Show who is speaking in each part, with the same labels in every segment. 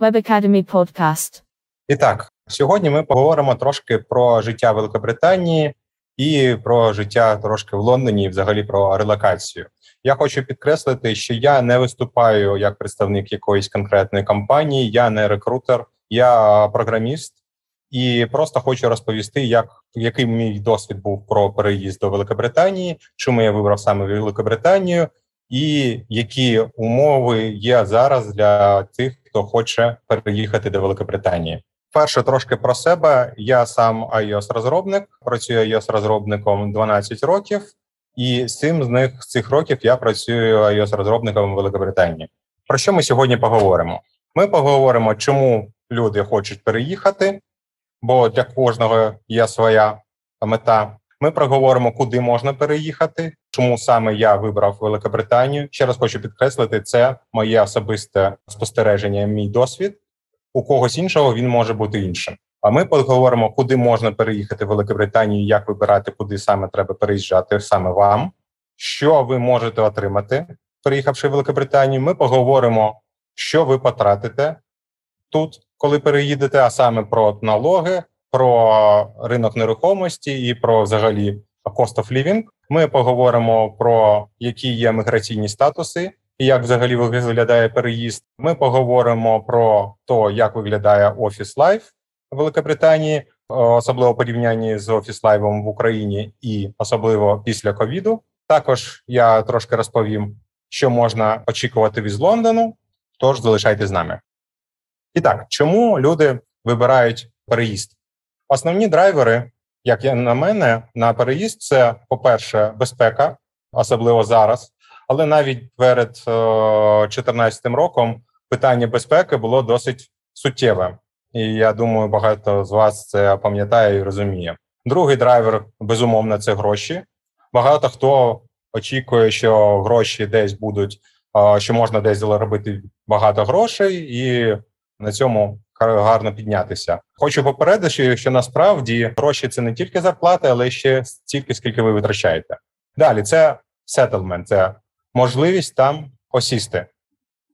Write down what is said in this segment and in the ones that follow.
Speaker 1: Web Academy Podcast.
Speaker 2: І так, сьогодні ми поговоримо трошки про життя Великобританії і про життя трошки в Лондоні, і взагалі про релокацію. Я хочу підкреслити, що я не виступаю як представник якоїсь конкретної компанії, я не рекрутер, я програміст. І просто хочу розповісти, як який мій досвід був про переїзд до Великобританії, чому я вибрав саме Великобританію, і які умови є зараз для тих, хто хоче переїхати до Великобританії. Перше трошки про себе. Я сам ios розробник працюю ios розробником 12 років, і сім з них з цих років я працюю ios розробником Великобританії. Про що ми сьогодні поговоримо? Ми поговоримо, чому люди хочуть переїхати, бо для кожного є своя мета. Ми проговоримо, куди можна переїхати, чому саме я вибрав Великобританію. Ще раз хочу підкреслити, це моє особисте спостереження, мій досвід. У когось іншого він може бути іншим. А ми поговоримо, куди можна переїхати в Великобританію, як вибирати, куди саме треба переїжджати саме вам, що ви можете отримати, переїхавши в Великобританію. Ми поговоримо, що ви потратите тут, коли переїдете, а саме про налоги, про ринок нерухомості і про взагалі cost of living. Ми поговоримо про які є міграційні статуси. І як взагалі виглядає переїзд? Ми поговоримо про те, як виглядає office life Великобританії, особливо порівнянні з office life ом в Україні, і особливо після ковіду. Також я трошки розповім, що можна очікувати від Лондону. Тож залишайтесь з нами. І так, чому люди вибирають переїзд? Основні драйвери, як на мене, на переїзд це, по-перше, безпека, особливо зараз. Але навіть перед 2014 роком питання безпеки було досить суттєве, і я думаю, багато з вас це пам'ятає і розуміє. Другий драйвер безумовно це гроші. Багато хто очікує, що гроші десь будуть, що можна десь заробити багато грошей, і на цьому гарно піднятися. Хочу попередити, що насправді гроші це не тільки зарплата, але ще стільки, скільки ви витрачаєте. Далі це settlement, це можливість там осісти.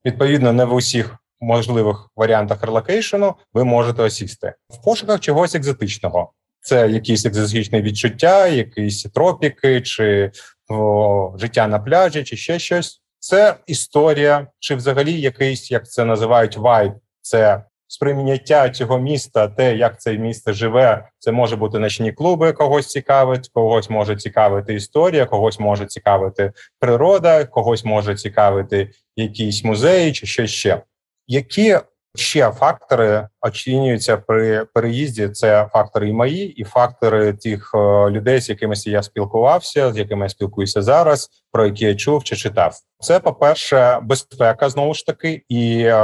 Speaker 2: Відповідно, не в усіх можливих варіантах релокейшену ви можете осісти в пошуках чогось екзотичного. Це якісь екзотичні відчуття, якісь тропіки, чи о, життя на пляжі, чи ще щось. Це історія, чи взагалі якийсь, як це називають, вайб. Це сприйняття цього міста, те, як це місто живе, це може бути ночні клуби, когось цікавить, когось може цікавити історія, когось може цікавити природа, когось може цікавити якісь музеї чи що ще. Які ще фактори оцінюються при переїзді? Це фактори і мої, і фактори тих е, людей, з якими я спілкувався, з якими я спілкуюся зараз, про які я чув чи читав. Це по перше, безпека знову ж таки, і е,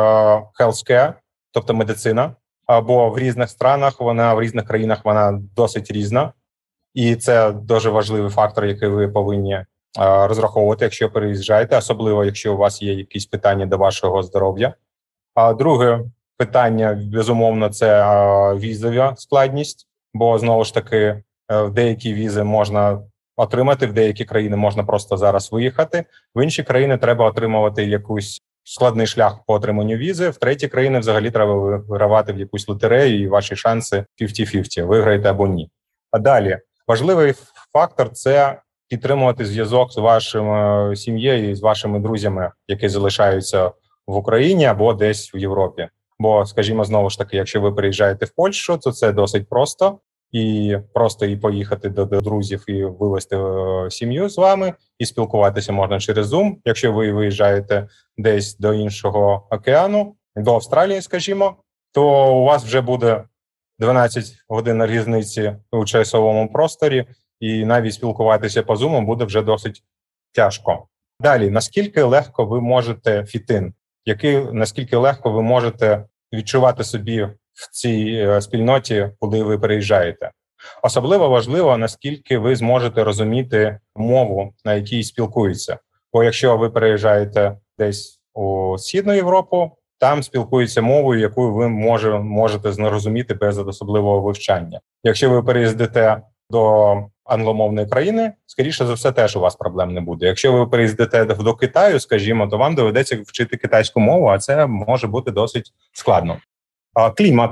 Speaker 2: healthcare, тобто медицина, або в різних странах вона в різних країнах вона досить різна, і це дуже важливий фактор, який ви повинні розраховувати, якщо переїжджаєте, особливо якщо у вас є якісь питання до вашого здоров'я. А друге питання безумовно це візова складність, бо знову ж таки е, деякі візи можна отримати, в деякі країни можна просто зараз виїхати. В інші країни треба отримувати якусь складний шлях по отриманню візи. В треті країни взагалі треба вигравати в якусь лотерею, і ваші шанси 50-50, виграєте або ні. А далі важливий фактор це підтримувати зв'язок з вашою сім'єю і з вашими друзями, які залишаються в Україні або десь в Європі. Бо, скажімо, знову ж таки, якщо ви приїжджаєте в Польщу, то це досить просто і просто і поїхати до, до друзів і вивезти е, сім'ю з вами, і спілкуватися можна через Zoom. Якщо ви виїжджаєте десь до іншого океану, до Австралії, скажімо, то у вас вже буде 12 годин різниці у часовому просторі, і навіть спілкуватися по Zoom буде вже досить тяжко. Далі наскільки легко ви можете фітин, який наскільки легко ви можете відчувати собі в цій е, спільноті, коли ви переїжджаєте. Особливо важливо наскільки ви зможете розуміти мову, на якій спілкуються. Бо якщо ви переїжджаєте десь у східну Європу, там спілкуються мовою, яку ви може, можете зрозуміти без особливого вивчання. Якщо ви переїздите до англомовної країни, скоріше за все, теж у вас проблем не буде. Якщо ви приїздите до Китаю, скажімо, то вам доведеться вчити китайську мову, а це може бути досить складно. Клімат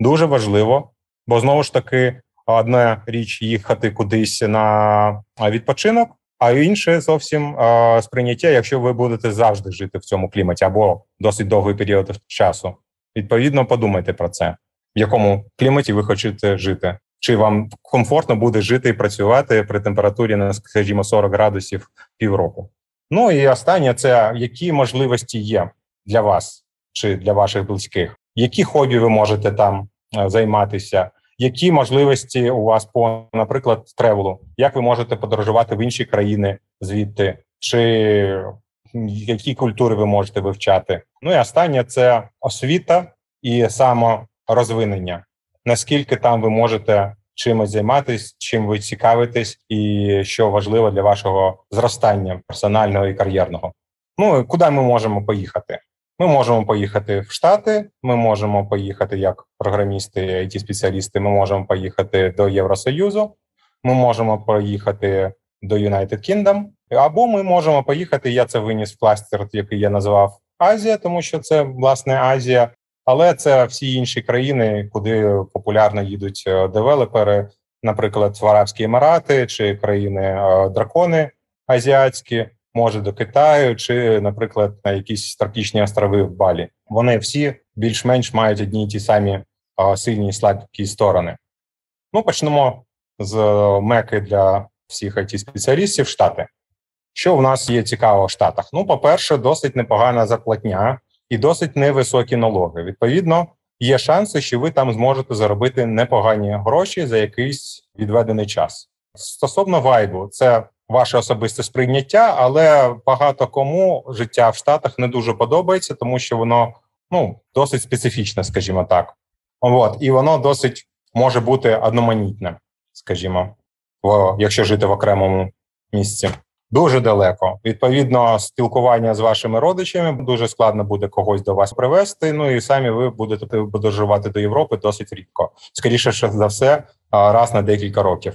Speaker 2: дуже важливо, бо знову ж таки одна річ їхати кудись на відпочинок, а інше зовсім сприйняття, якщо ви будете завжди жити в цьому кліматі або досить довгий період часу. Відповідно, подумайте про це, в якому кліматі ви хочете жити. Чи вам комфортно буде жити і працювати при температурі на, скажімо, 40 градусів півроку? Ну і останнє це які можливості є для вас чи для ваших близьких, які хобі ви можете там е, займатися, які можливості у вас по, наприклад, тревелу, як ви можете подорожувати в інші країни звідти, чи які культури ви можете вивчати? Ну і останнє це освіта і саморозвинення. Наскільки там ви можете чимось займатися, чим ви цікавитесь, і що важливо для вашого зростання персонального і кар'єрного? Ну куди ми можемо поїхати? Ми можемо поїхати в Штати, ми можемо поїхати як програмісти, it спеціалісти. Ми можемо поїхати до Євросоюзу, ми можемо поїхати до United Kingdom, або ми можемо поїхати. Я це виніс в кластер, який я назвав Азія, тому що це власне Азія, але це всі інші країни, куди популярно їдуть е, девелопери, наприклад, в Арабські Емірати чи країни е, дракони азіатські може до Китаю, чи, наприклад, на якісь тропічні острови в Балі. Вони всі більш-менш мають одні й ті самі сильні і слабкі сторони. Ну, почнемо з меки для всіх it спеціалістів штати. Що в нас є цікаво в Штатах? Ну, по-перше, досить непогана зарплатня і досить невисокі налоги. Відповідно, є шанси, що ви там зможете заробити непогані гроші за якийсь відведений час. Стосовно вайбу, це ваше особисте сприйняття, але багато кому життя в Штатах не дуже подобається, тому що воно ну досить специфічне, скажімо так. От і воно досить може бути одноманітне, скажімо, в, якщо жити в окремому місці. Дуже далеко. Відповідно, спілкування з вашими родичами дуже складно буде когось до вас привезти. Ну і самі ви будете подорожувати до Європи досить рідко. Скоріше за все, раз на декілька років.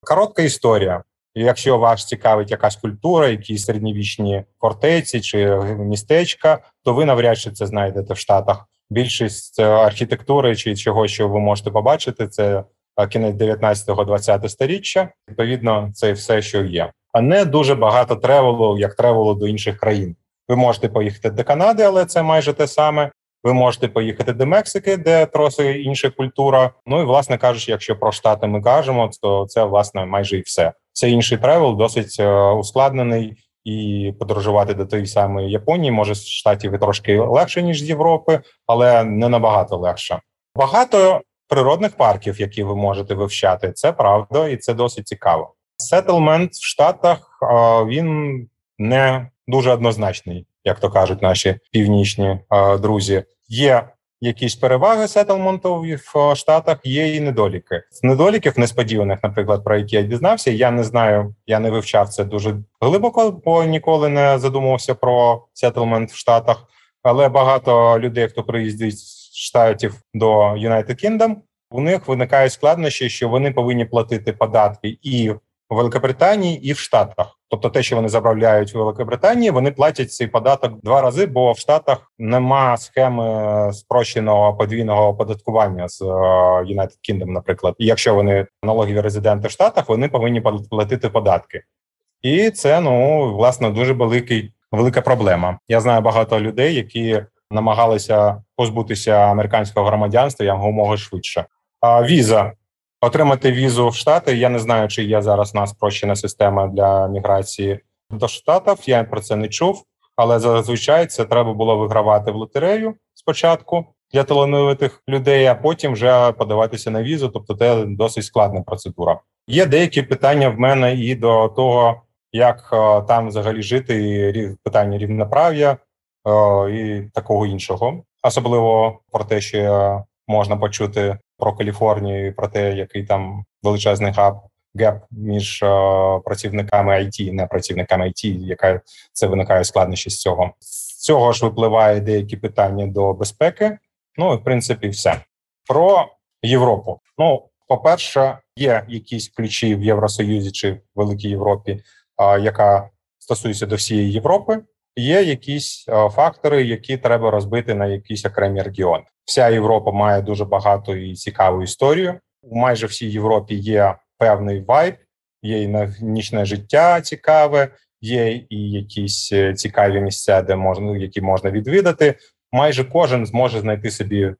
Speaker 2: Коротка історія. Якщо вас цікавить якась культура, якісь середньовічні фортеці чи містечка, то ви навряд чи це знайдете в Штатах. Більшість е, архітектури чи чого, що ви можете побачити, це е, кінець 19-20 сторіччя. Відповідно, це все, що є. А не дуже багато travel у, як travel у до інших країн. Ви можете поїхати до Канади, але це майже те саме. Ви можете поїхати до Мексики, де трохи інша культура. Ну і власне кажучи, якщо про штати ми кажемо, то це власне майже і все. Це інший travel, досить е, ускладнений, і подорожувати до тієї самої Японії може з штатів і трошки легше ніж з Європи, але не набагато легше. Багато природних парків, які ви можете вивчати, це правда, і це досить цікаво. Сеттлмент в Штатах він не дуже однозначний, як то кажуть наші північні друзі. Є якісь переваги сеттлменту в Штатах, є і недоліки. З недоліків несподіваних, наприклад, про які я дізнався. Я не знаю, я не вивчав це дуже глибоко, бо ніколи не задумувався про сеттлмент в Штатах. Але багато людей, хто приїздить з штатів до United Kingdom, у них виникають складнощі, що вони повинні платити податки і в Великобританії і в Штатах. Тобто, те, що вони заправляють в Великобританії, вони платять цей податок два рази, бо в Штатах нема схеми спрощеного подвійного оподаткування з е, United Kingdom, наприклад. І якщо вони налогові резиденти в Штатах, вони повинні платити податки. І це ну власне дуже великий велика проблема. Я знаю багато людей, які намагалися позбутися американського громадянства якомога швидше. А віза Отримати візу в Штати. Я не знаю, чи є зараз у нас спрощена система для міграції до штатів. Я про це не чув, але зазвичай це треба було вигравати в лотерею спочатку для талановитих людей, а потім вже подаватися на візу. Тобто, це досить складна процедура. Є деякі питання в мене і до того, як е, там взагалі жити, і питання рівноправ'я е, і такого іншого, особливо про те, що можна почути про Каліфорнію, про те, який там величезний гап геп між е, працівниками IT, не працівниками IT, яка це виникає складнощі з цього. З цього ж випливає деякі питання до безпеки. Ну і в принципі, все про Європу. Ну По-перше, є якісь ключі в Євросоюзі чи в Великій Європі, яка стосується до всієї Європи. Є якісь фактори, які треба розбити на якийсь окремі регіони. Вся Європа має дуже багато і цікаву історію. У майже всій Європі є певний вайб, є і нічне життя цікаве, є і якісь е, цікаві місця, де можна які можна відвідати. Майже кожен зможе знайти собі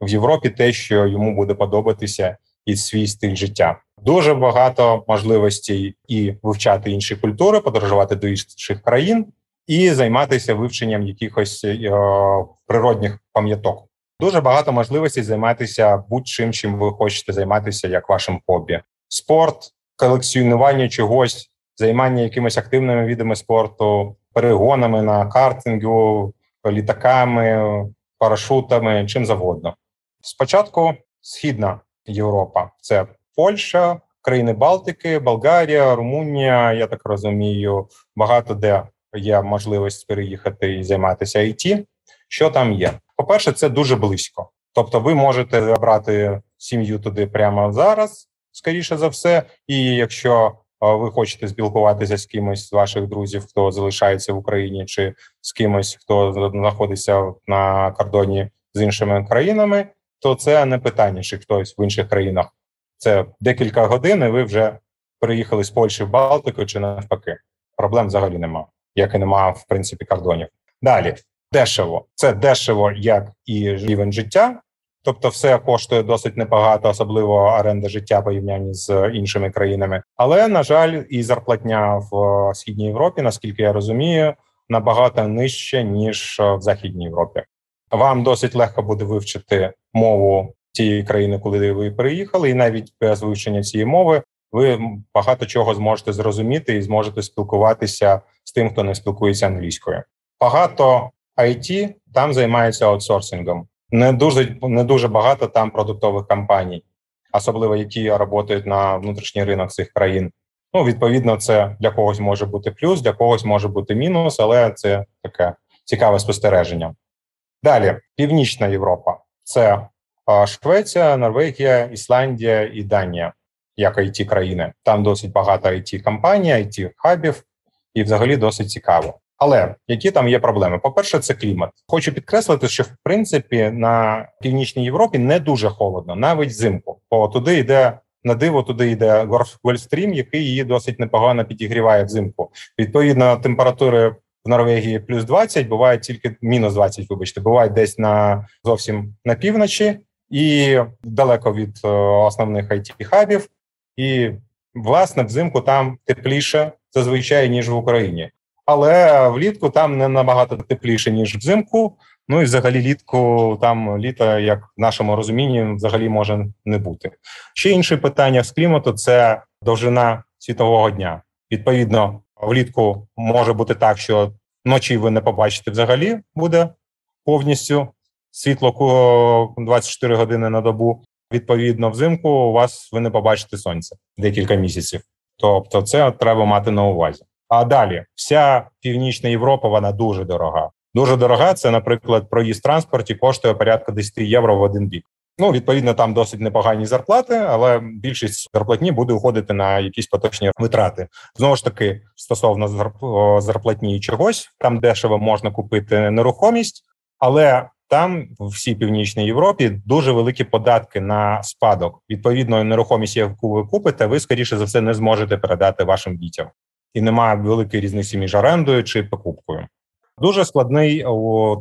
Speaker 2: в Європі те, що йому буде подобатися, і свій стиль життя. Дуже багато можливостей і вивчати інші культури, подорожувати до інших країн і займатися вивченням якихось е, природних пам'яток. Дуже багато можливостей займатися будь-чим, чим ви хочете займатися, як вашим хобі. Спорт, колекціонування чогось, займання якимись активними видами спорту, перегонами на картингу, літаками, парашутами, чим завгодно. Спочатку східна Європа це Польща, країни Балтики, Болгарія, Румунія. Я так розумію, багато де є можливість переїхати і займатися IT. Що там є? По перше, це дуже близько. Тобто, ви можете забрати сім'ю туди прямо зараз, скоріше за все. І якщо ви хочете спілкуватися з кимось з ваших друзів, хто залишається в Україні, чи з кимось, хто знаходиться на кордоні з іншими країнами, то це не питання, чи хтось в інших країнах. Це декілька годин. і Ви вже приїхали з Польщі в Балтику чи навпаки. Проблем взагалі нема, як і нема в принципі кордонів. Далі дешево. Це дешево, як і рівень життя. Тобто, все коштує досить небагато, особливо оренда життя порівнянні з іншими країнами. Але на жаль, і зарплатня в східній Європі, наскільки я розумію, набагато нижче ніж в західній Європі. Вам досить легко буде вивчити мову тієї країни, куди ви приїхали, і навіть без вивчення цієї мови ви багато чого зможете зрозуміти і зможете спілкуватися з тим, хто не спілкується англійською. Багато IT там займається аутсорсингом. Не дуже не дуже багато там продуктових компаній, особливо які працюють на внутрішній ринок цих країн. Ну, відповідно, це для когось може бути плюс, для когось може бути мінус, але це таке цікаве спостереження. Далі, Північна Європа це Швеція, Норвегія, Ісландія і Данія, як it країни. Там досить багато it компаній, it хабів, і взагалі досить цікаво. Але які там є проблеми? По перше, це клімат. Хочу підкреслити, що в принципі на північній Європі не дуже холодно, навіть взимку. Бо туди йде на диво, туди йде Гольфстрім, який її досить непогано підігріває взимку. Відповідно, температури в Норвегії плюс 20, буває тільки мінус 20, Вибачте, буває десь на зовсім на півночі і далеко від е, основних it хабів І власне взимку там тепліше зазвичай ніж в Україні але влітку там не набагато тепліше ніж взимку. Ну і взагалі літку там літа, як в нашому розумінні, взагалі може не бути. Ще інше питання з клімату це довжина світового дня. Відповідно, влітку може бути так, що ночі ви не побачите взагалі, буде повністю світло 24 години на добу. Відповідно, взимку у вас ви не побачите сонця декілька місяців. Тобто, це треба мати на увазі. А далі вся північна Європа вона дуже дорога. Дуже дорога. Це, наприклад, проїзд транспорті коштує порядка 10 євро в один бік. Ну, відповідно, там досить непогані зарплати, але більшість зарплатні буде уходити на якісь поточні витрати. Знову ж таки, стосовно зарплатні чогось, там дешево можна купити нерухомість, але там в всій північній Європі дуже великі податки на спадок. Відповідно, нерухомість, яку ви купите, ви скоріше за все не зможете передати вашим дітям і немає великої різниці між орендою чи покупкою. Дуже складний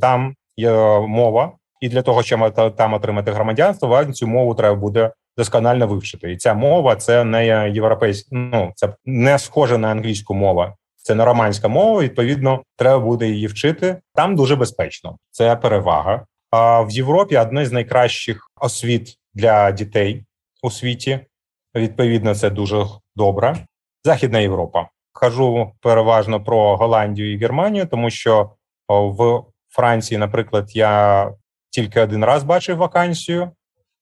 Speaker 2: там є мова, і для того, щоб там отримати громадянство, вам цю мову треба буде досконально вивчити. І ця мова це не європейська, ну це не схоже на англійську мову. Це не романська мова. Відповідно, треба буде її вчити. Там дуже безпечно. Це перевага. А в Європі одне з найкращих освіт для дітей у світі. Відповідно, це дуже добре. Західна Європа кажу переважно про Голландію і Германію, тому що в Франції, наприклад, я тільки один раз бачив вакансію,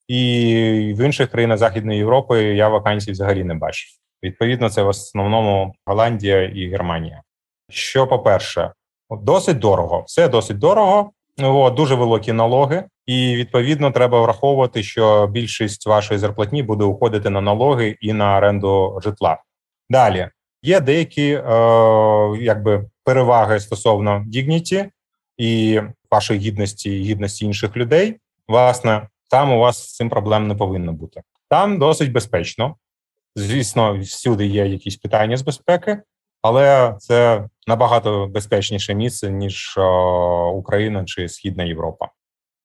Speaker 2: і в інших країнах Західної Європи я вакансій взагалі не бачив. Відповідно, це в основному Голландія і Германія. Що по-перше, досить дорого, все досить дорого. О, дуже великі налоги, і відповідно треба враховувати, що більшість вашої зарплатні буде уходити на налоги і на оренду житла. Далі є деякі е, якби переваги стосовно дігніті і вашої гідності і гідності інших людей. Власне, там у вас з цим проблем не повинно бути. Там досить безпечно. Звісно, всюди є якісь питання з безпеки, але це набагато безпечніше місце ніж Україна чи Східна Європа.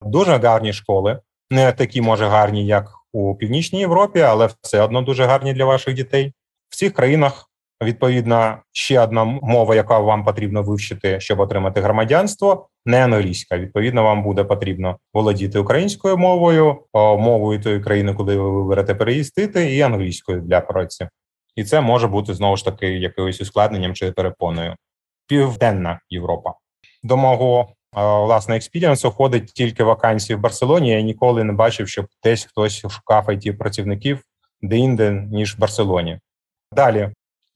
Speaker 2: Дуже гарні школи, не такі може гарні, як у північній Європі, але все одно дуже гарні для ваших дітей. В цих країнах відповідно ще одна мова, яка вам потрібно вивчити, щоб отримати громадянство, не англійська. Відповідно, вам буде потрібно володіти українською мовою, мовою тої країни, куди ви виберете переїздити, і англійською для праці. І це може бути знову ж таки якимось ускладненням чи перепоною. Південна Європа. До мого власне експіріансу ходить тільки вакансії в Барселоні. Я ніколи не бачив, щоб десь хтось шукав it працівників де-інде, ніж в Барселоні. Далі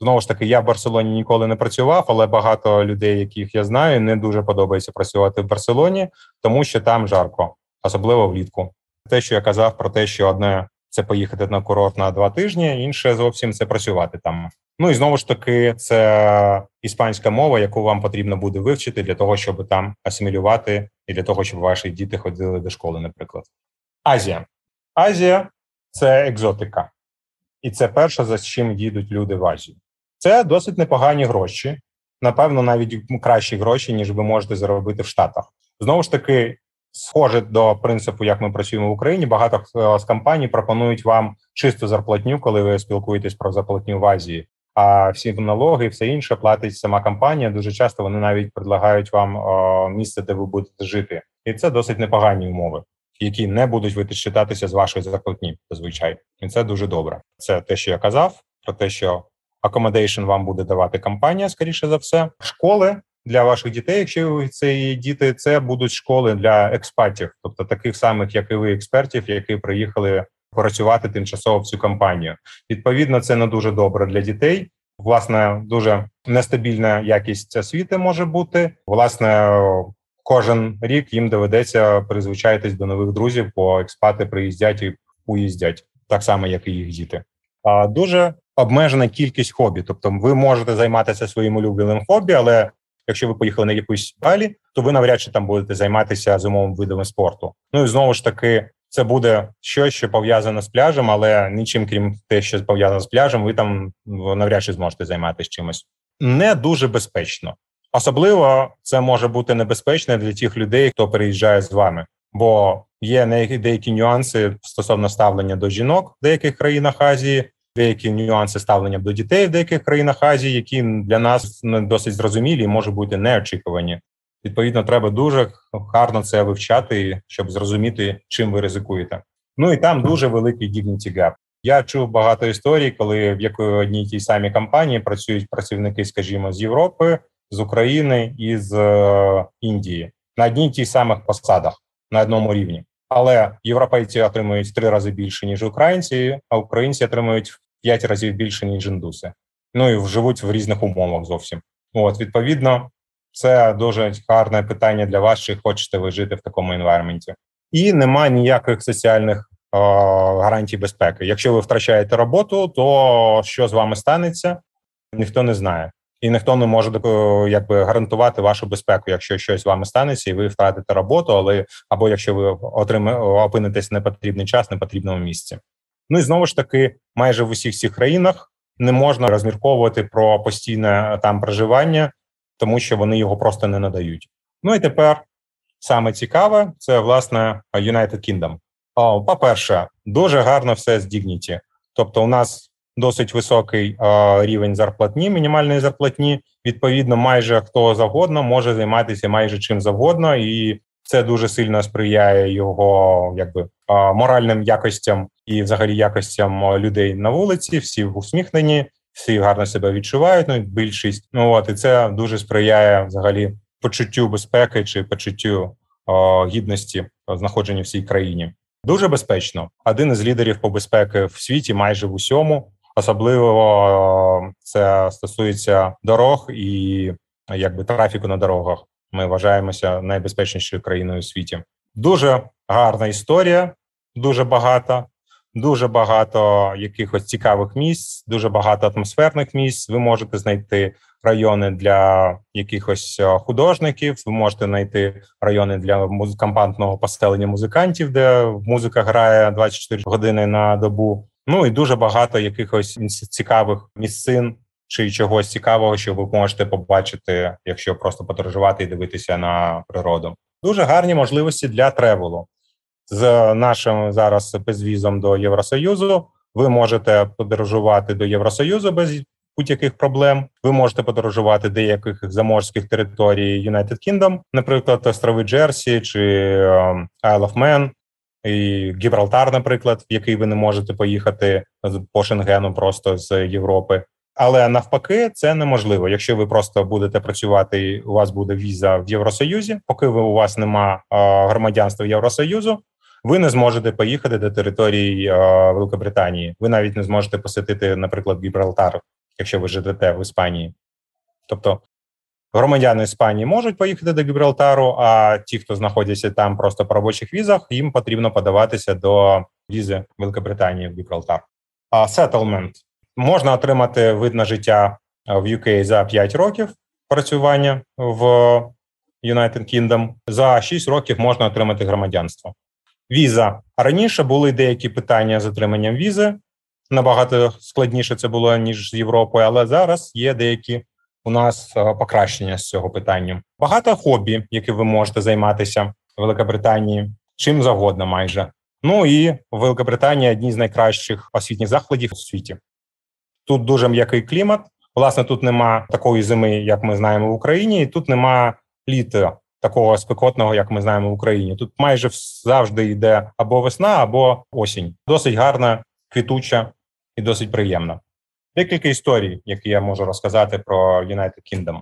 Speaker 2: Знову ж таки, я в Барселоні ніколи не працював, але багато людей, яких я знаю, не дуже подобається працювати в Барселоні, тому що там жарко, особливо влітку. Те, що я казав про те, що одне це поїхати на курорт на два тижні, інше зовсім це працювати там. Ну і знову ж таки, це іспанська мова, яку вам потрібно буде вивчити для того, щоб там асимілювати, і для того, щоб ваші діти ходили до школи, наприклад. Азія. Азія це екзотика, і це перше, за чим їдуть люди в Азію. Це досить непогані гроші, напевно, навіть кращі гроші, ніж ви можете заробити в Штатах. Знову ж таки, схоже до принципу, як ми працюємо в Україні. Багато е, з компаній пропонують вам чисту зарплатню, коли ви спілкуєтесь про зарплатню в Азії. А всі налоги, і все інше платить сама компанія. Дуже часто вони навіть предлагають вам о, місце, де ви будете жити, і це досить непогані умови, які не будуть вичитатися з вашої зарплатні. Зазвичай, і це дуже добре. Це те, що я казав, про те, що accommodation вам буде давати компанія, скоріше за все. Школи для ваших дітей, якщо це діти, це будуть школи для експатів, тобто таких самих, як і ви, експертів, які приїхали працювати тимчасово в цю компанію. Відповідно, це не дуже добре для дітей. Власне, дуже нестабільна якість освіти може бути. Власне, кожен рік їм доведеться призвичаїтись до нових друзів, бо експати приїздять і уїздять так само, як і їх діти. Дуже обмежена кількість хобі. Тобто, ви можете займатися своїм улюбленим хобі, але якщо ви поїхали на якусь балі, то ви навряд чи там будете займатися зимовим видами спорту. Ну і знову ж таки, це буде щось, що пов'язане з пляжем, але нічим, крім те, що пов'язано з пляжем, ви там навряд чи зможете займатися чимось. Не дуже безпечно. Особливо це може бути небезпечно для тих людей, хто переїжджає з вами, бо є деякі нюанси стосовно ставлення до жінок в деяких країнах Азії, деякі нюанси ставлення до дітей в деяких країнах Азії, які для нас не досить зрозумілі і можуть бути неочікувані. Відповідно, треба дуже гарно це вивчати, щоб зрозуміти, чим ви ризикуєте. Ну і там дуже великий dignity gap. Я чув багато історій, коли в якої одній тій самій компанії працюють працівники, скажімо, з Європи, з України і з е, Індії на одній тій самих посадах на одному рівні. Але європейці отримують три рази більше ніж українці, а українці отримують П'ять разів більше, ніж індуси. Ну і живуть в різних умовах зовсім. От, відповідно, це дуже гарне питання для вас, чи хочете ви жити в такому енвайрменті. І немає ніяких соціальних о, гарантій безпеки. Якщо ви втрачаєте роботу, то що з вами станеться, ніхто не знає. І ніхто не може якби гарантувати вашу безпеку, якщо щось з вами станеться, і ви втратите роботу, але або якщо ви отримаєте опинитесь в непотрібний час, непотрібному місці. Ну і знову ж таки, майже в усіх цих країнах не можна розмірковувати про постійне там проживання, тому що вони його просто не надають. Ну і тепер саме цікаве це власне United Kingdom. По перше, дуже гарно все з Dignity. Тобто, у нас досить високий рівень зарплатні, мінімальної зарплатні. Відповідно, майже хто завгодно може займатися майже чим завгодно, і це дуже сильно сприяє його якби моральним якостям і, взагалі, якостям людей на вулиці. Всі усміхнені, всі гарно себе відчувають. Ну більшість ну от і це дуже сприяє взагалі почуттю безпеки чи почуттю о, гідності знаходження в цій країні. Дуже безпечно. Один із лідерів по безпеки в світі, майже в усьому, особливо це стосується дорог і якби трафіку на дорогах. Ми вважаємося найбезпечнішою країною у світі. Дуже гарна історія, дуже багато, дуже багато якихось цікавих місць, дуже багато атмосферних місць. Ви можете знайти райони для якихось е, художників. Ви можете знайти райони для музикампантного поселення музикантів, де музика грає 24 години на добу. Ну і дуже багато якихось цікавих місцин чи чогось цікавого, що ви можете побачити, якщо просто подорожувати і дивитися на природу. Дуже гарні можливості для тревелу з нашим зараз безвізом до Євросоюзу. Ви можете подорожувати до Євросоюзу без будь-яких проблем. Ви можете подорожувати деяких заморських територій United Kingdom, наприклад, острови Джерсі чи ем, Isle of Man, і Гібралтар, наприклад, в який ви не можете поїхати по Шенгену просто з Європи. Але навпаки, це неможливо. Якщо ви просто будете працювати, у вас буде віза в Євросоюзі, поки ви у вас нема громадянства Євросоюзу, ви не зможете поїхати до території Великобританії. Ви навіть не зможете посетити, наприклад, Гібралтар, якщо ви живете в Іспанії. Тобто громадяни Іспанії можуть поїхати до Гібралтару, а ті, хто знаходяться там просто по робочих візах, їм потрібно подаватися до візи Великобританії в Гібралтар. А settlement можна отримати вид на життя в UK за 5 років працювання в United Kingdom. За 6 років можна отримати громадянство. Віза раніше були деякі питання з отриманням візи. Набагато складніше це було ніж з Європою, але зараз є деякі у нас е, покращення з цього питання. Багато хобі, які ви можете займатися в Великобританії, чим завгодно, майже. Ну і Великобританія одні з найкращих освітніх закладів у світі. Тут дуже м'який клімат. Власне, тут нема такої зими, як ми знаємо в Україні, і тут нема літа такого спекотного, як ми знаємо в Україні. Тут майже завжди йде або весна, або осінь. Досить гарна, квітуча і досить приємна. Декілька історій, які я можу розказати про United Kingdom.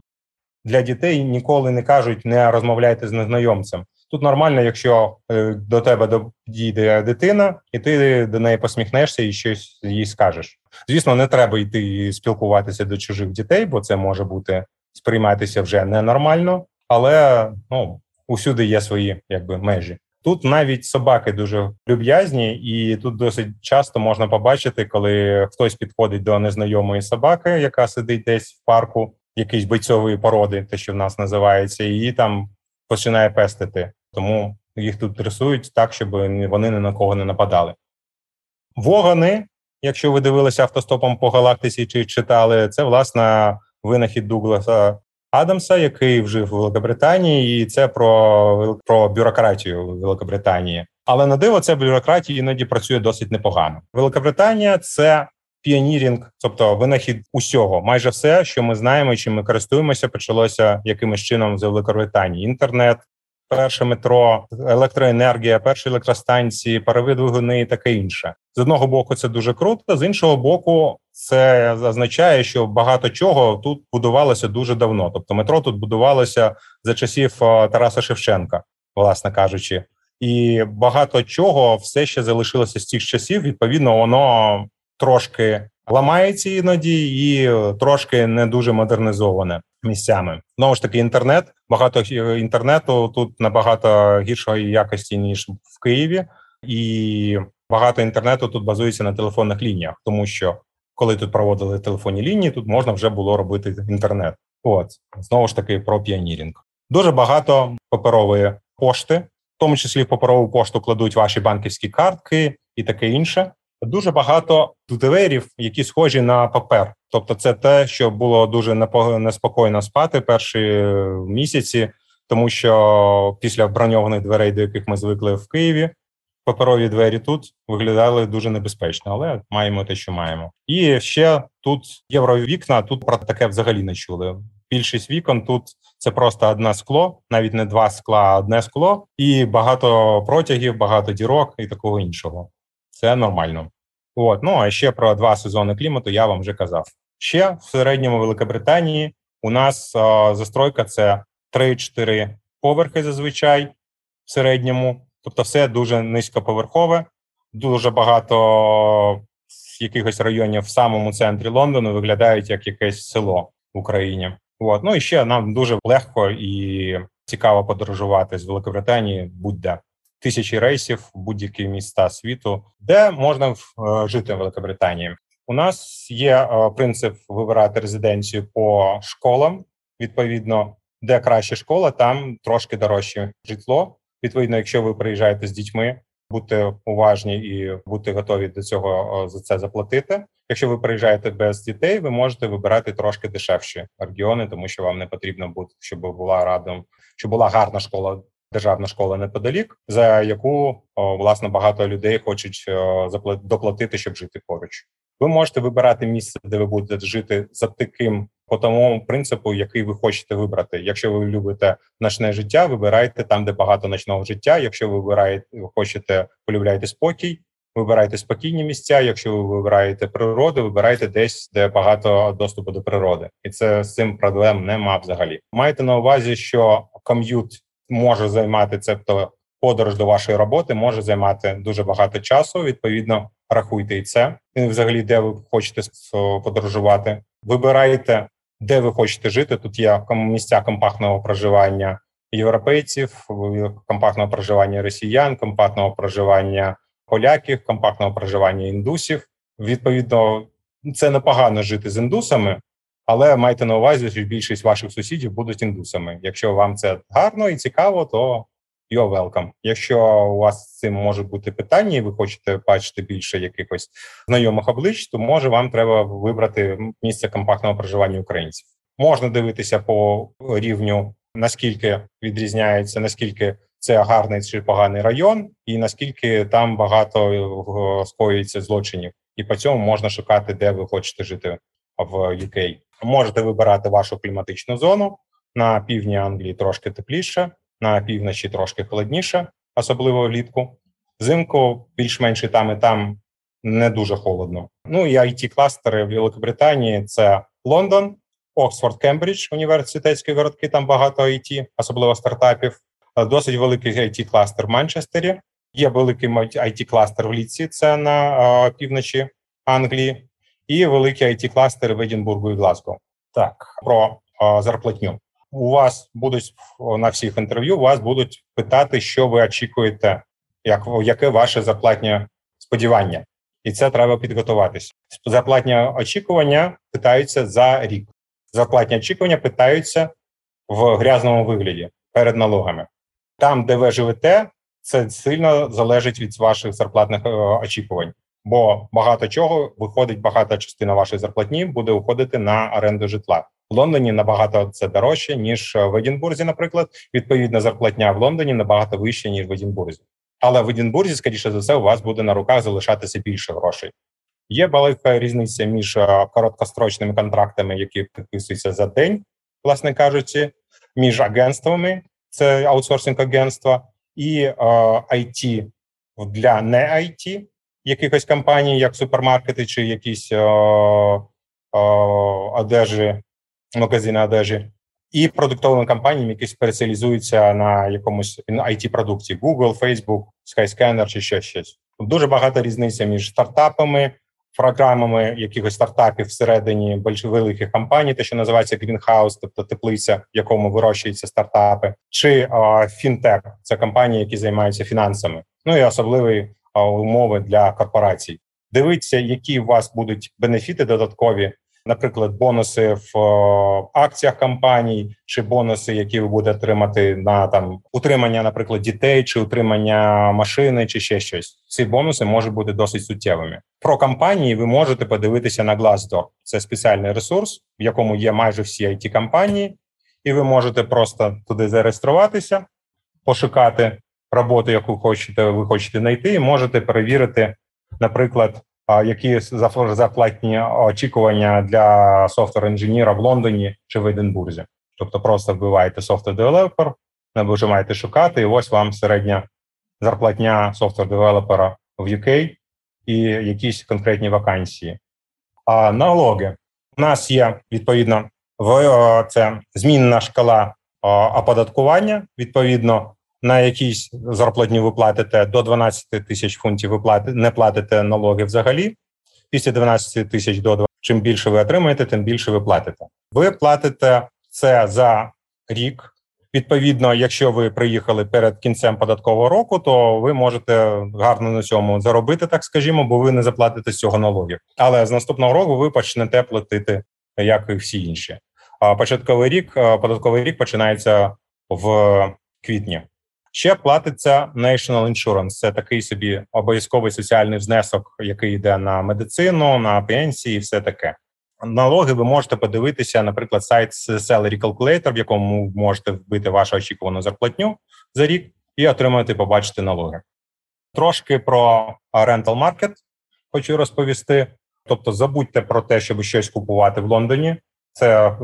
Speaker 2: Для дітей ніколи не кажуть, не розмовляйте з незнайомцем. Тут нормально, якщо е, до тебе дійде дитина, і ти до неї посміхнешся і щось їй скажеш. Звісно, не треба йти спілкуватися до чужих дітей, бо це може бути сприйматися вже ненормально, але ну усюди є свої якби межі. Тут навіть собаки дуже люб'язні, і тут досить часто можна побачити, коли хтось підходить до незнайомої собаки, яка сидить десь в парку, якийсь бойцової породи, те, що в нас називається, і її там починає пестити. Тому їх тут тресують так, щоб вони ні на кого не нападали. Вогани, якщо ви дивилися автостопом по галактиці чи читали, це власне винахід Дугласа Адамса, який вжив у Великобританії, і це про про бюрократію в Великобританії. Але на диво, ця бюрократія іноді працює досить непогано. Великобританія це піонірінг, тобто винахід усього, майже все, що ми знаємо, чим ми користуємося, почалося якимось чином з Великобританії. Інтернет, перше метро, електроенергія, перші електростанції, парові двигуни і таке інше. З одного боку, це дуже круто. З іншого боку, це означає, що багато чого тут будувалося дуже давно. Тобто, метро тут будувалося за часів е, Тараса Шевченка, власне кажучи, і багато чого все ще залишилося з тих часів. Відповідно, воно трошки ламається іноді і трошки не дуже модернізоване місцями. Знову ж таки, інтернет багато інтернету тут набагато гіршої якості ніж в Києві, і багато інтернету тут базується на телефонних лініях, тому що коли тут проводили телефонні лінії, тут можна вже було робити інтернет. От знову ж таки про піанірінг. Дуже багато паперової пошти, в тому числі в паперову пошту кладуть ваші банківські картки і таке інше дуже багато дверів, які схожі на папер. Тобто, це те, що було дуже неспокійно спати перші місяці, тому що після броньованих дверей, до яких ми звикли в Києві, паперові двері тут виглядали дуже небезпечно, але маємо те, що маємо. І ще тут євровікна. Тут про таке взагалі не чули. Більшість вікон тут це просто одне скло, навіть не два скла, а одне скло, і багато протягів, багато дірок і такого іншого це нормально. От ну а ще про два сезони клімату я вам вже казав. Ще в середньому Великобританії у нас а, застройка це 3-4 поверхи зазвичай в середньому, тобто все дуже низькоповерхове, дуже багато якихось районів в самому центрі Лондону виглядають як якесь село в Україні. От. Ну і ще нам дуже легко і цікаво подорожувати з Великобританії будь-де тисячі рейсів в будь-які міста світу, де можна е, жити в Великобританії. У нас є е, принцип вибирати резиденцію по школам. Відповідно, де краща школа, там трошки дорожче житло. Відповідно, якщо ви приїжджаєте з дітьми, будьте уважні і бути готові до цього за це заплатити. Якщо ви приїжджаєте без дітей, ви можете вибирати трошки дешевші регіони, тому що вам не потрібно бути, щоб була радом, щоб була гарна школа, державна школа неподалік, за яку власне багато людей хочуть доплатити, щоб жити поруч. Ви можете вибирати місце, де ви будете жити за таким по тому принципу, який ви хочете вибрати. Якщо ви любите ночне життя, вибирайте там, де багато ночного життя. Якщо ви вибираєте, ви хочете полюбляєте спокій, вибирайте спокійні місця. Якщо ви вибираєте природу, вибирайте десь, де багато доступу до природи, і це з цим проблем нема взагалі. Майте на увазі, що ком'ют може займати цебто подорож до вашої роботи, може займати дуже багато часу. Відповідно, рахуйте і це і взагалі, де ви хочете подорожувати. Вибирайте де ви хочете жити. Тут є місця компактного проживання європейців, компактного проживання росіян, компактного проживання поляків, компактного проживання індусів. Відповідно, це непогано жити з індусами, але майте на увазі, що більшість ваших сусідів будуть індусами. Якщо вам це гарно і цікаво, то you're welcome. Якщо у вас з цим можуть бути питання, і ви хочете бачити більше якихось знайомих облич, то може вам треба вибрати місце компактного проживання українців. Можна дивитися по рівню, наскільки відрізняється, наскільки це гарний чи поганий район, і наскільки там багато е, скоюється злочинів, і по цьому можна шукати, де ви хочете жити в UK. Можете вибирати вашу кліматичну зону на півдні Англії трошки тепліше, на півночі трошки холодніше, особливо влітку. Взимку більш-менш і там і там не дуже холодно. Ну і it кластери в Великобританії це Лондон, Оксфорд, Кембридж, університетські городки. Там багато IT, особливо стартапів. Досить великий it кластер в Манчестері. Є великий it кластер в Ліці, це на півночі Англії, і великий it кластер в Едінбургу і Глазго. Так про зарплатню у вас будуть на всіх інтерв'ю. Вас будуть питати, що ви очікуєте, як яке ваше зарплатнє сподівання, і це треба підготуватися. Зарплатні очікування питаються за рік. Зарплатні очікування питаються в грязному вигляді перед налогами. Там, де ви живете, це сильно залежить від ваших зарплатних е, очікувань, бо багато чого виходить, багата частина вашої зарплатні буде уходити на оренду житла. В Лондоні набагато це дорожче ніж в Едінбурзі. Наприклад, відповідна зарплатня в Лондоні набагато вища ніж в Едінбурзі. Але в Едінбурзі, скоріше за все, у вас буде на руках залишатися більше грошей. Є велика різниця між е, короткострочними контрактами, які підписуються за день, власне кажучи, між агентствами, це аутсорсинг агентства, і е, IT для не IT якихось компаній, як супермаркети чи якісь е, е, одежі магазини одежі, і продуктовими компаніями, які спеціалізуються на якомусь it продукті Google, Facebook, Skyscanner чи ще щось. Дуже багато різниця між стартапами, програмами якихось стартапів всередині більш великих компаній, те, що називається Greenhouse, тобто теплиця, в якому вирощуються стартапи, чи фінтек це компанії, які займаються фінансами, ну і особливі а, умови для корпорацій. Дивіться, які у вас будуть бенефіти додаткові наприклад, бонуси в акціях компаній, чи бонуси, які ви будете отримати на там утримання, наприклад, дітей, чи утримання машини, чи ще щось. Ці бонуси можуть бути досить суттєвими. Про компанії ви можете подивитися на Glassdoor. Це спеціальний ресурс, в якому є майже всі it компанії, і ви можете просто туди зареєструватися, пошукати роботу, яку хочете ви хочете знайти, можете перевірити, наприклад які зарплатні очікування для софтвер інженіра в Лондоні чи в Единбурзі. Тобто просто вбиваєте software developer, нажимаєте шукати, і ось вам середня зарплатня software девелопера в UK і якісь конкретні вакансії. А налоги у нас є відповідно в це змінна шкала оподаткування. Відповідно, на якійсь зарплатні ви платите до 12 тисяч фунтів, ви платите, не платите налоги взагалі. Після 12 тисяч до 20, чим більше ви отримаєте, тим більше ви платите. Ви платите це за рік. Відповідно, якщо ви приїхали перед кінцем податкового року, то ви можете гарно на цьому заробити, так скажімо, бо ви не заплатите з цього налогів. Але з наступного року ви почнете платити як і всі інші. А початковий рік податковий рік починається в квітні. Ще платиться National Insurance. Це такий собі обов'язковий соціальний внесок, який йде на медицину, на пенсії, і все таке. Налоги ви можете подивитися, наприклад, сайт Salary Calculator, в якому можете вбити вашу очікувану зарплатню за рік і отримати, побачити налоги. Трошки про rental market хочу розповісти. Тобто, забудьте про те, щоб щось купувати в Лондоні. Це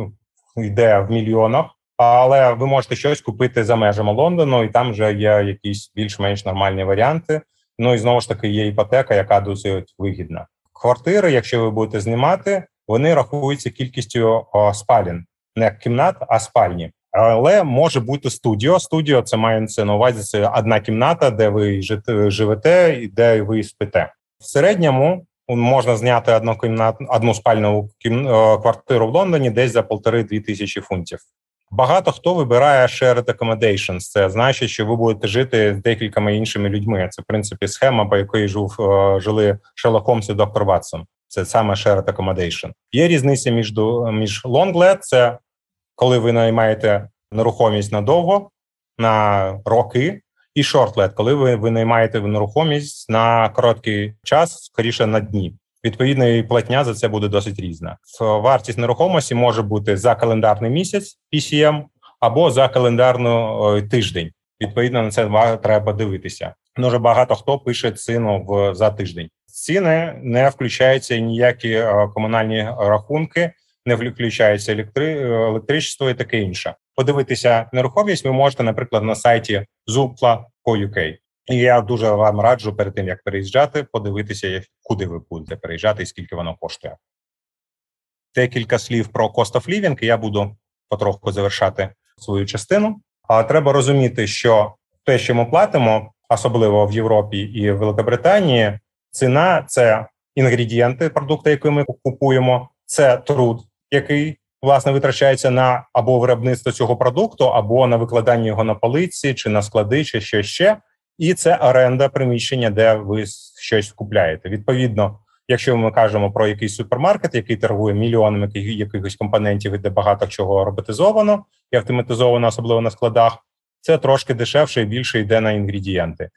Speaker 2: йде в мільйонах, але ви можете щось купити за межами Лондону, і там вже є якісь більш-менш нормальні варіанти. Ну і знову ж таки є іпотека, яка досить вигідна. Квартири, якщо ви будете знімати, вони рахуються кількістю спалін, не кімнат, а спальні. Але може бути студіо. Студіо це мається на увазі це одна кімната, де ви живете і де ви спите. В середньому можна зняти одну кімнату, одну спальну квартиру в Лондоні десь за полтори-дві тисячі фунтів. Багато хто вибирає shared accommodations. Це значить, що ви будете жити з декількома іншими людьми. Це в принципі схема, по якої жив жили Шерлок Холмс і доктор Ватсон. Це саме shared accommodation. Є різниця між між long let, це коли ви наймаєте нерухомість надовго на роки, і short let, коли ви наймаєте нерухомість на короткий час, скоріше на дні. Відповідно, і платня за це буде досить різна. Вартість нерухомості може бути за календарний місяць PCM або за календарний тиждень. Відповідно на це треба дивитися. Дуже багато хто пише ціну в за тиждень. Ціни не включаються ніякі е, комунальні рахунки, не включається електри... електричество і таке інше. Подивитися нерухомість ви можете, наприклад, на сайті Zoopla.co.uk. І я дуже вам раджу перед тим як переїжджати, подивитися, куди ви будете переїжджати і скільки воно коштує. Декілька слів про cost of living, Я буду потроху завершати свою частину. А треба розуміти, що те, що ми платимо, особливо в Європі і в Великобританії, ціна це інгредієнти, продукти, які ми купуємо, це труд, який власне витрачається на або виробництво цього продукту, або на викладання його на полиці, чи на склади, чи що ще і це оренда приміщення, де ви щось купляєте. Відповідно, якщо ми кажемо про якийсь супермаркет, який торгує мільйонами якихось компонентів, де багато чого роботизовано і автоматизовано, особливо на складах, це трошки дешевше і більше йде на інгредієнти.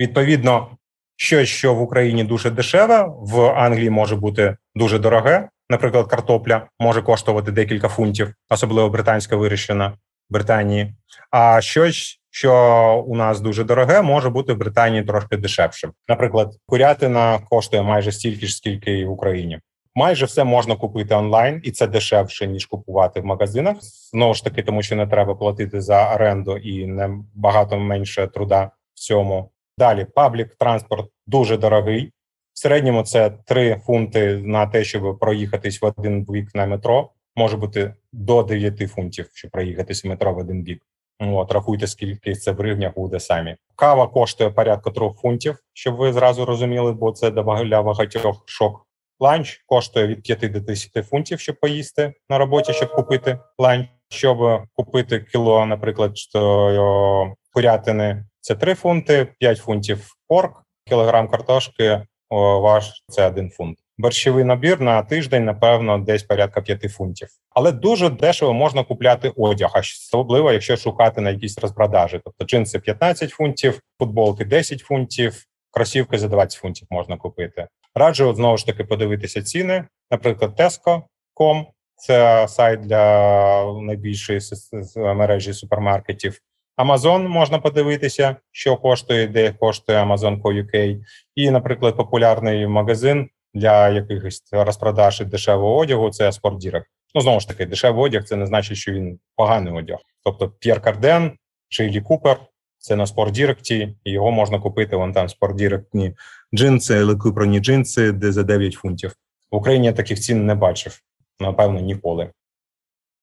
Speaker 2: Відповідно, щось, що в Україні дуже дешеве, в Англії може бути дуже дороге. Наприклад, картопля може коштувати декілька фунтів, особливо британська вирощена в Британії. А щось що у нас дуже дороге, може бути в Британії трошки дешевше. Наприклад, курятина коштує майже стільки ж, скільки і в Україні. Майже все можна купити онлайн, і це дешевше ніж купувати в магазинах. Знову ж таки, тому що не треба платити за оренду і не багато менше труда в цьому. Далі паблік транспорт дуже дорогий. В середньому це 3 фунти на те, щоб проїхатись в один бік на метро. Може бути до 9 фунтів, щоб проїхатись в метро в один бік. От, рахуйте, скільки це в гривнях буде самі. Кава коштує порядка трьох фунтів, щоб ви зразу розуміли, бо це для багатьох шок. Ланч коштує від 5 до 10 фунтів, щоб поїсти на роботі, щоб купити ланч. Щоб купити кіло, наприклад, курятини, це 3 фунти, 5 фунтів порк, кілограм картошки, ваш це 1 фунт борщовий набір на тиждень, напевно, десь порядка 5 фунтів. Але дуже дешево можна купляти одяг, особливо, якщо шукати на якісь розпродажі. Тобто джинси 15 фунтів, футболки 10 фунтів, кросівки за 20 фунтів можна купити. Раджу знову ж таки подивитися ціни. Наприклад, Tesco.com – це сайт для найбільшої мережі супермаркетів. Amazon можна подивитися, що коштує, де коштує Amazon.co.uk. і, наприклад, популярний магазин для якихось розпродаж і дешевого одягу це спортдірек. Ну знову ж таки, дешевий одяг це не значить, що він поганий одяг. Тобто П'єр Карден чи Лі Купер це на спортдіректі, і його можна купити. Вон там спортдіректні джинси, Лі Куперні джинси, де за 9 фунтів. В Україні я таких цін не бачив, напевно, ніколи.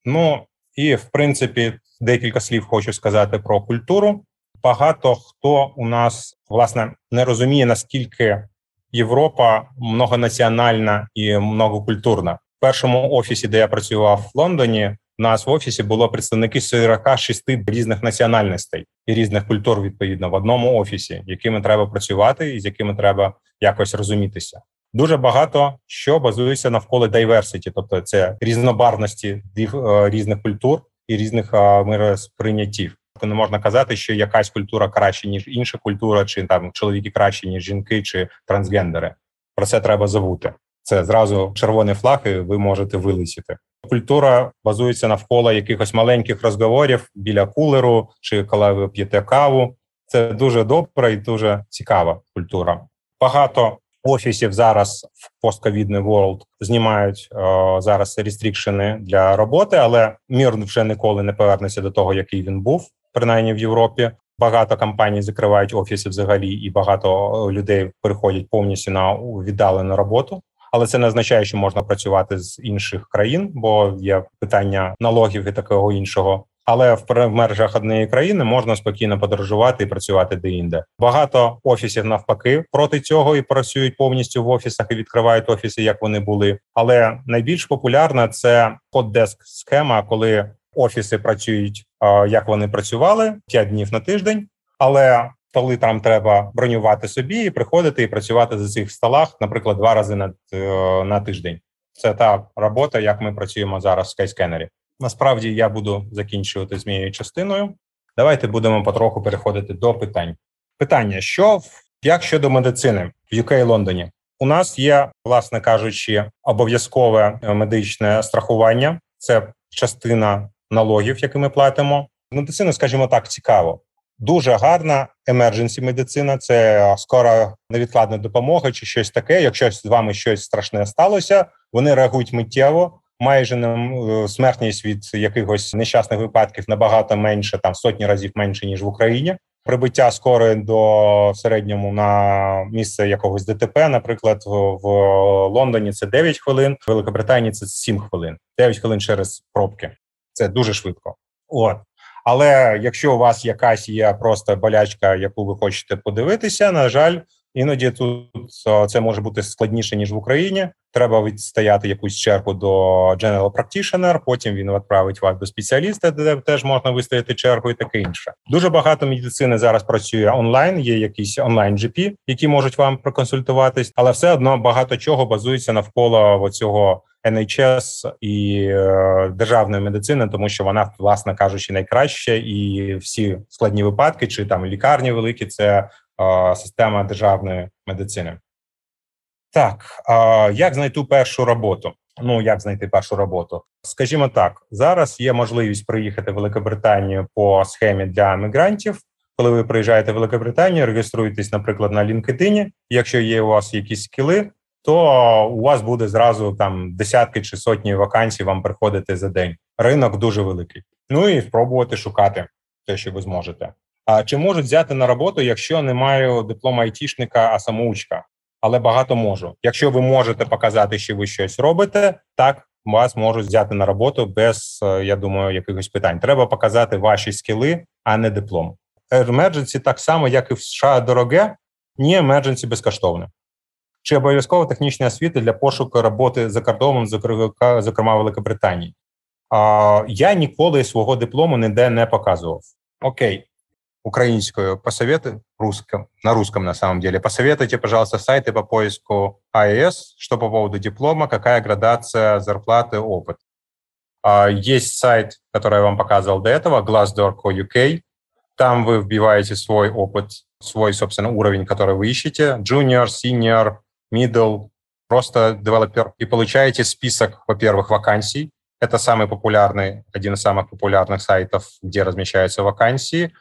Speaker 2: Ну і в принципі декілька слів хочу сказати про культуру. Багато хто у нас власне не розуміє наскільки Європа многонаціональна і многокультурна. В першому офісі, де я працював в Лондоні, у нас в офісі було представники 46 різних національностей і різних культур відповідно в одному офісі, якими треба працювати і з якими треба якось розумітися. Дуже багато що базується навколо дайверситі, тобто це різнобарвності е, різних культур і різних е, миросприйняттів. Не можна казати, що якась культура краще ніж інша культура, чи там чоловіки краще ніж жінки, чи трансгендери. Про це треба забути. Це зразу червоний флаг, і ви можете вилетіти. Культура базується навколо якихось маленьких розговорів біля кулеру, чи коли ви п'єте каву. Це дуже добра і дуже цікава культура. Багато офісів зараз в постковідний world знімають о, зараз рестрікшени для роботи, але мір вже ніколи не повернеться до того, який він був, принаймні в Європі. Багато компаній закривають офіси взагалі, і багато людей переходять повністю на віддалену роботу. Але це не означає, що можна працювати з інших країн, бо є питання налогів і такого іншого. Але в межах однієї країни можна спокійно подорожувати і працювати де-інде. Багато офісів навпаки проти цього і працюють повністю в офісах і відкривають офіси, як вони були. Але найбільш популярна це hot-desk схема, коли офіси працюють як вони працювали 5 днів на тиждень, але столи там треба бронювати собі і приходити і працювати за цих столах, наприклад, два рази на е, на тиждень. Це та робота, як ми працюємо зараз в Skyscanner. Насправді я буду закінчувати з моєю частиною. Давайте будемо потроху переходити до питань. Питання: що як щодо медицини в UK Лондоні? У нас є, власне кажучи, обов'язкове медичне страхування. Це частина налогів, які ми платимо. Медицина, скажімо так, цікаво. Дуже гарна емердженсі медицина. Це скора невідкладна допомога чи щось таке. Якщо з вами щось страшне сталося, вони реагують миттєво. Майже не смертність від якихось нещасних випадків набагато менше, там сотні разів менше ніж в Україні. Прибиття скорої до середньому на місце якогось ДТП, наприклад, в Лондоні це 9 хвилин, в Великобританії це 7 хвилин, 9 хвилин через пробки. Це дуже швидко. От але якщо у вас якась є просто болячка, яку ви хочете подивитися, на жаль, іноді тут це може бути складніше ніж в Україні. Треба відстояти якусь чергу до General Practitioner, Потім він відправить вас до спеціаліста, де теж можна вистояти чергу, і таке інше. Дуже багато медицини зараз працює онлайн. Є якісь онлайн GP, які можуть вам проконсультуватись, але все одно багато чого базується навколо цього NHS і е, державної медицини, тому що вона, власне кажучи, найкраща, і всі складні випадки, чи там лікарні великі, це е, система державної медицини. Так, е, як знайти першу роботу? Ну як знайти першу роботу? Скажімо так, зараз є можливість приїхати в Великобританію по схемі для мігрантів. Коли ви приїжджаєте в Великобританію, реєструєтесь, наприклад, на LinkedIn, Якщо є у вас якісь скіли, то у вас буде зразу там десятки чи сотні вакансій вам приходити за день. Ринок дуже великий. Ну і спробувати шукати те, що ви зможете. А чи можуть взяти на роботу, якщо не маю диплома айтішника, а самоучка? Але багато можу. Якщо ви можете показати, що ви щось робите, так вас можуть взяти на роботу без, е, я думаю, якихось питань. Треба показати ваші скіли, а не диплом. Emergency так само, як і в США, дороге, ні, emergency безкоштовне. Чи обов'язково технічна освіта для пошуку роботи за кордоном, зокрема Великобританії? А, Я ніколи свого диплому ніде не показував. Окей, украинскую посоветуй, русском, на русском на самом деле. Посоветуйте, пожалуйста, сайты по поиску АЭС, что по поводу диплома, какая градация зарплаты, опыт. Есть сайт, который я вам показывал до этого, Glassdoor.co.uk. Там вы вбиваете свой опыт, свой, собственно, уровень, который вы ищете. Junior, senior, middle, просто девелопер, и получаете список, во-первых, вакансий. Это самый популярный, один из самых популярных сайтов, где размещаются вакансии.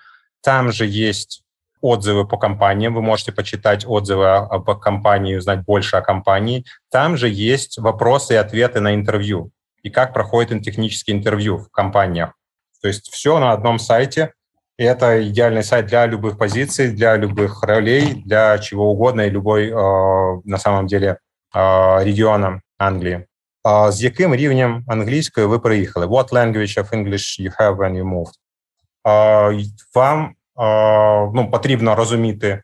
Speaker 2: Там же есть отзывы по компаниям. Вы можете почитать отзывы об компании, узнать больше о компании. Там же есть вопросы и ответы на интервью. И как проходит технические интервью в компаниях. То есть все на одном сайте. И это идеальный сайт для любых позиций, для любых ролей, для чего угодно и любой, э, на самом деле, э, региона Англии. Э, з яким рівнем англійської ви приїхали? What language of English you have when you moved? Вам ну, потрібно розуміти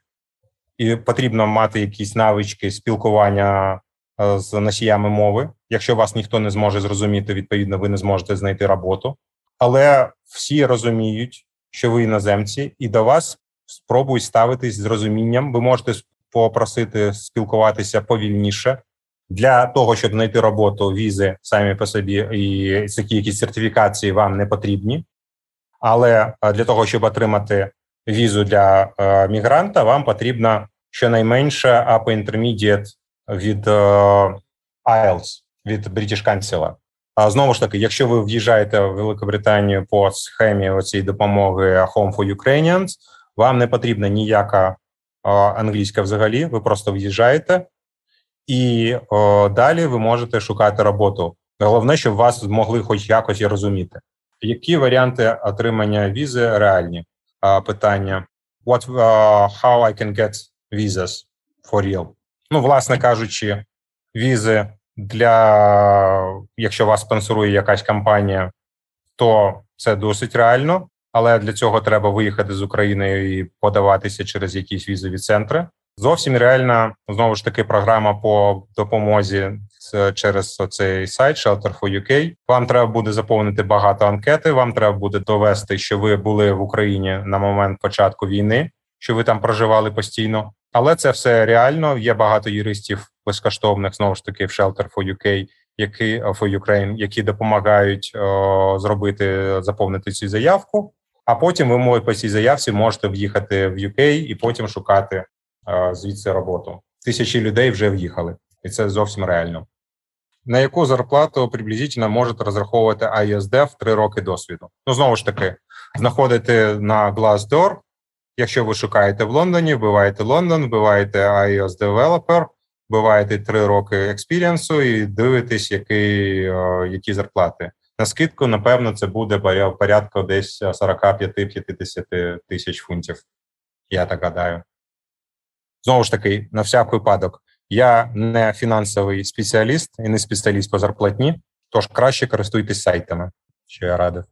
Speaker 2: і потрібно мати якісь навички спілкування з носіями мови. Якщо вас ніхто не зможе зрозуміти, відповідно, ви не зможете знайти роботу. Але всі розуміють, що ви іноземці, і до вас спробують ставитись з розумінням. Ви можете попросити спілкуватися повільніше для того, щоб знайти роботу, візи самі по собі і такі якісь сертифікації вам не потрібні. Але для того, щоб отримати візу для е, мігранта, вам потрібно щонайменше Upper Intermediate від е, IELTS, від British Council. А знову ж таки, якщо ви в'їжджаєте в Великобританію по схемі оцієї допомоги Home for Ukrainians, вам не потрібна ніяка е, англійська взагалі. Ви просто в'їжджаєте, і далі ви можете шукати роботу. Головне, щоб вас змогли хоч якось розуміти. Які варіанти отримання візи реальні? А, питання: What, uh, how I can get visas for real? Ну, власне кажучи, візи для якщо вас спонсорує якась компанія, то це досить реально. Але для цього треба виїхати з України і подаватися через якісь візові центри. Зовсім реальна знову ж таки програма по допомозі через цей сайт Shelter for UK. Вам треба буде заповнити багато анкети. Вам треба буде довести, що ви були в Україні на момент початку війни, що ви там проживали постійно. Але це все реально. Є багато юристів безкоштовних знову ж таки в Shelter for UK, які for Ukraine, які допомагають о, зробити заповнити цю заявку. А потім ви мої по цій заявці можете в'їхати в UK і потім шукати звідси роботу. Тисячі людей вже в'їхали, і це зовсім реально. На яку зарплату приблизительно можете розраховувати ISD в три роки досвіду? Ну, знову ж таки, знаходите на Glassdoor, Якщо ви шукаєте в Лондоні, вбиваєте Лондон, вбиваєте iOS Developer, вбиваєте три роки експірієнсу і дивитесь, які які зарплати. На скидку, напевно, це буде порядку десь 45-50 тисяч фунтів. Я так гадаю. Знову ж таки, на всяк випадок, я не фінансовий спеціаліст і не спеціаліст по зарплатні, тож краще користуйтесь сайтами, що я радив.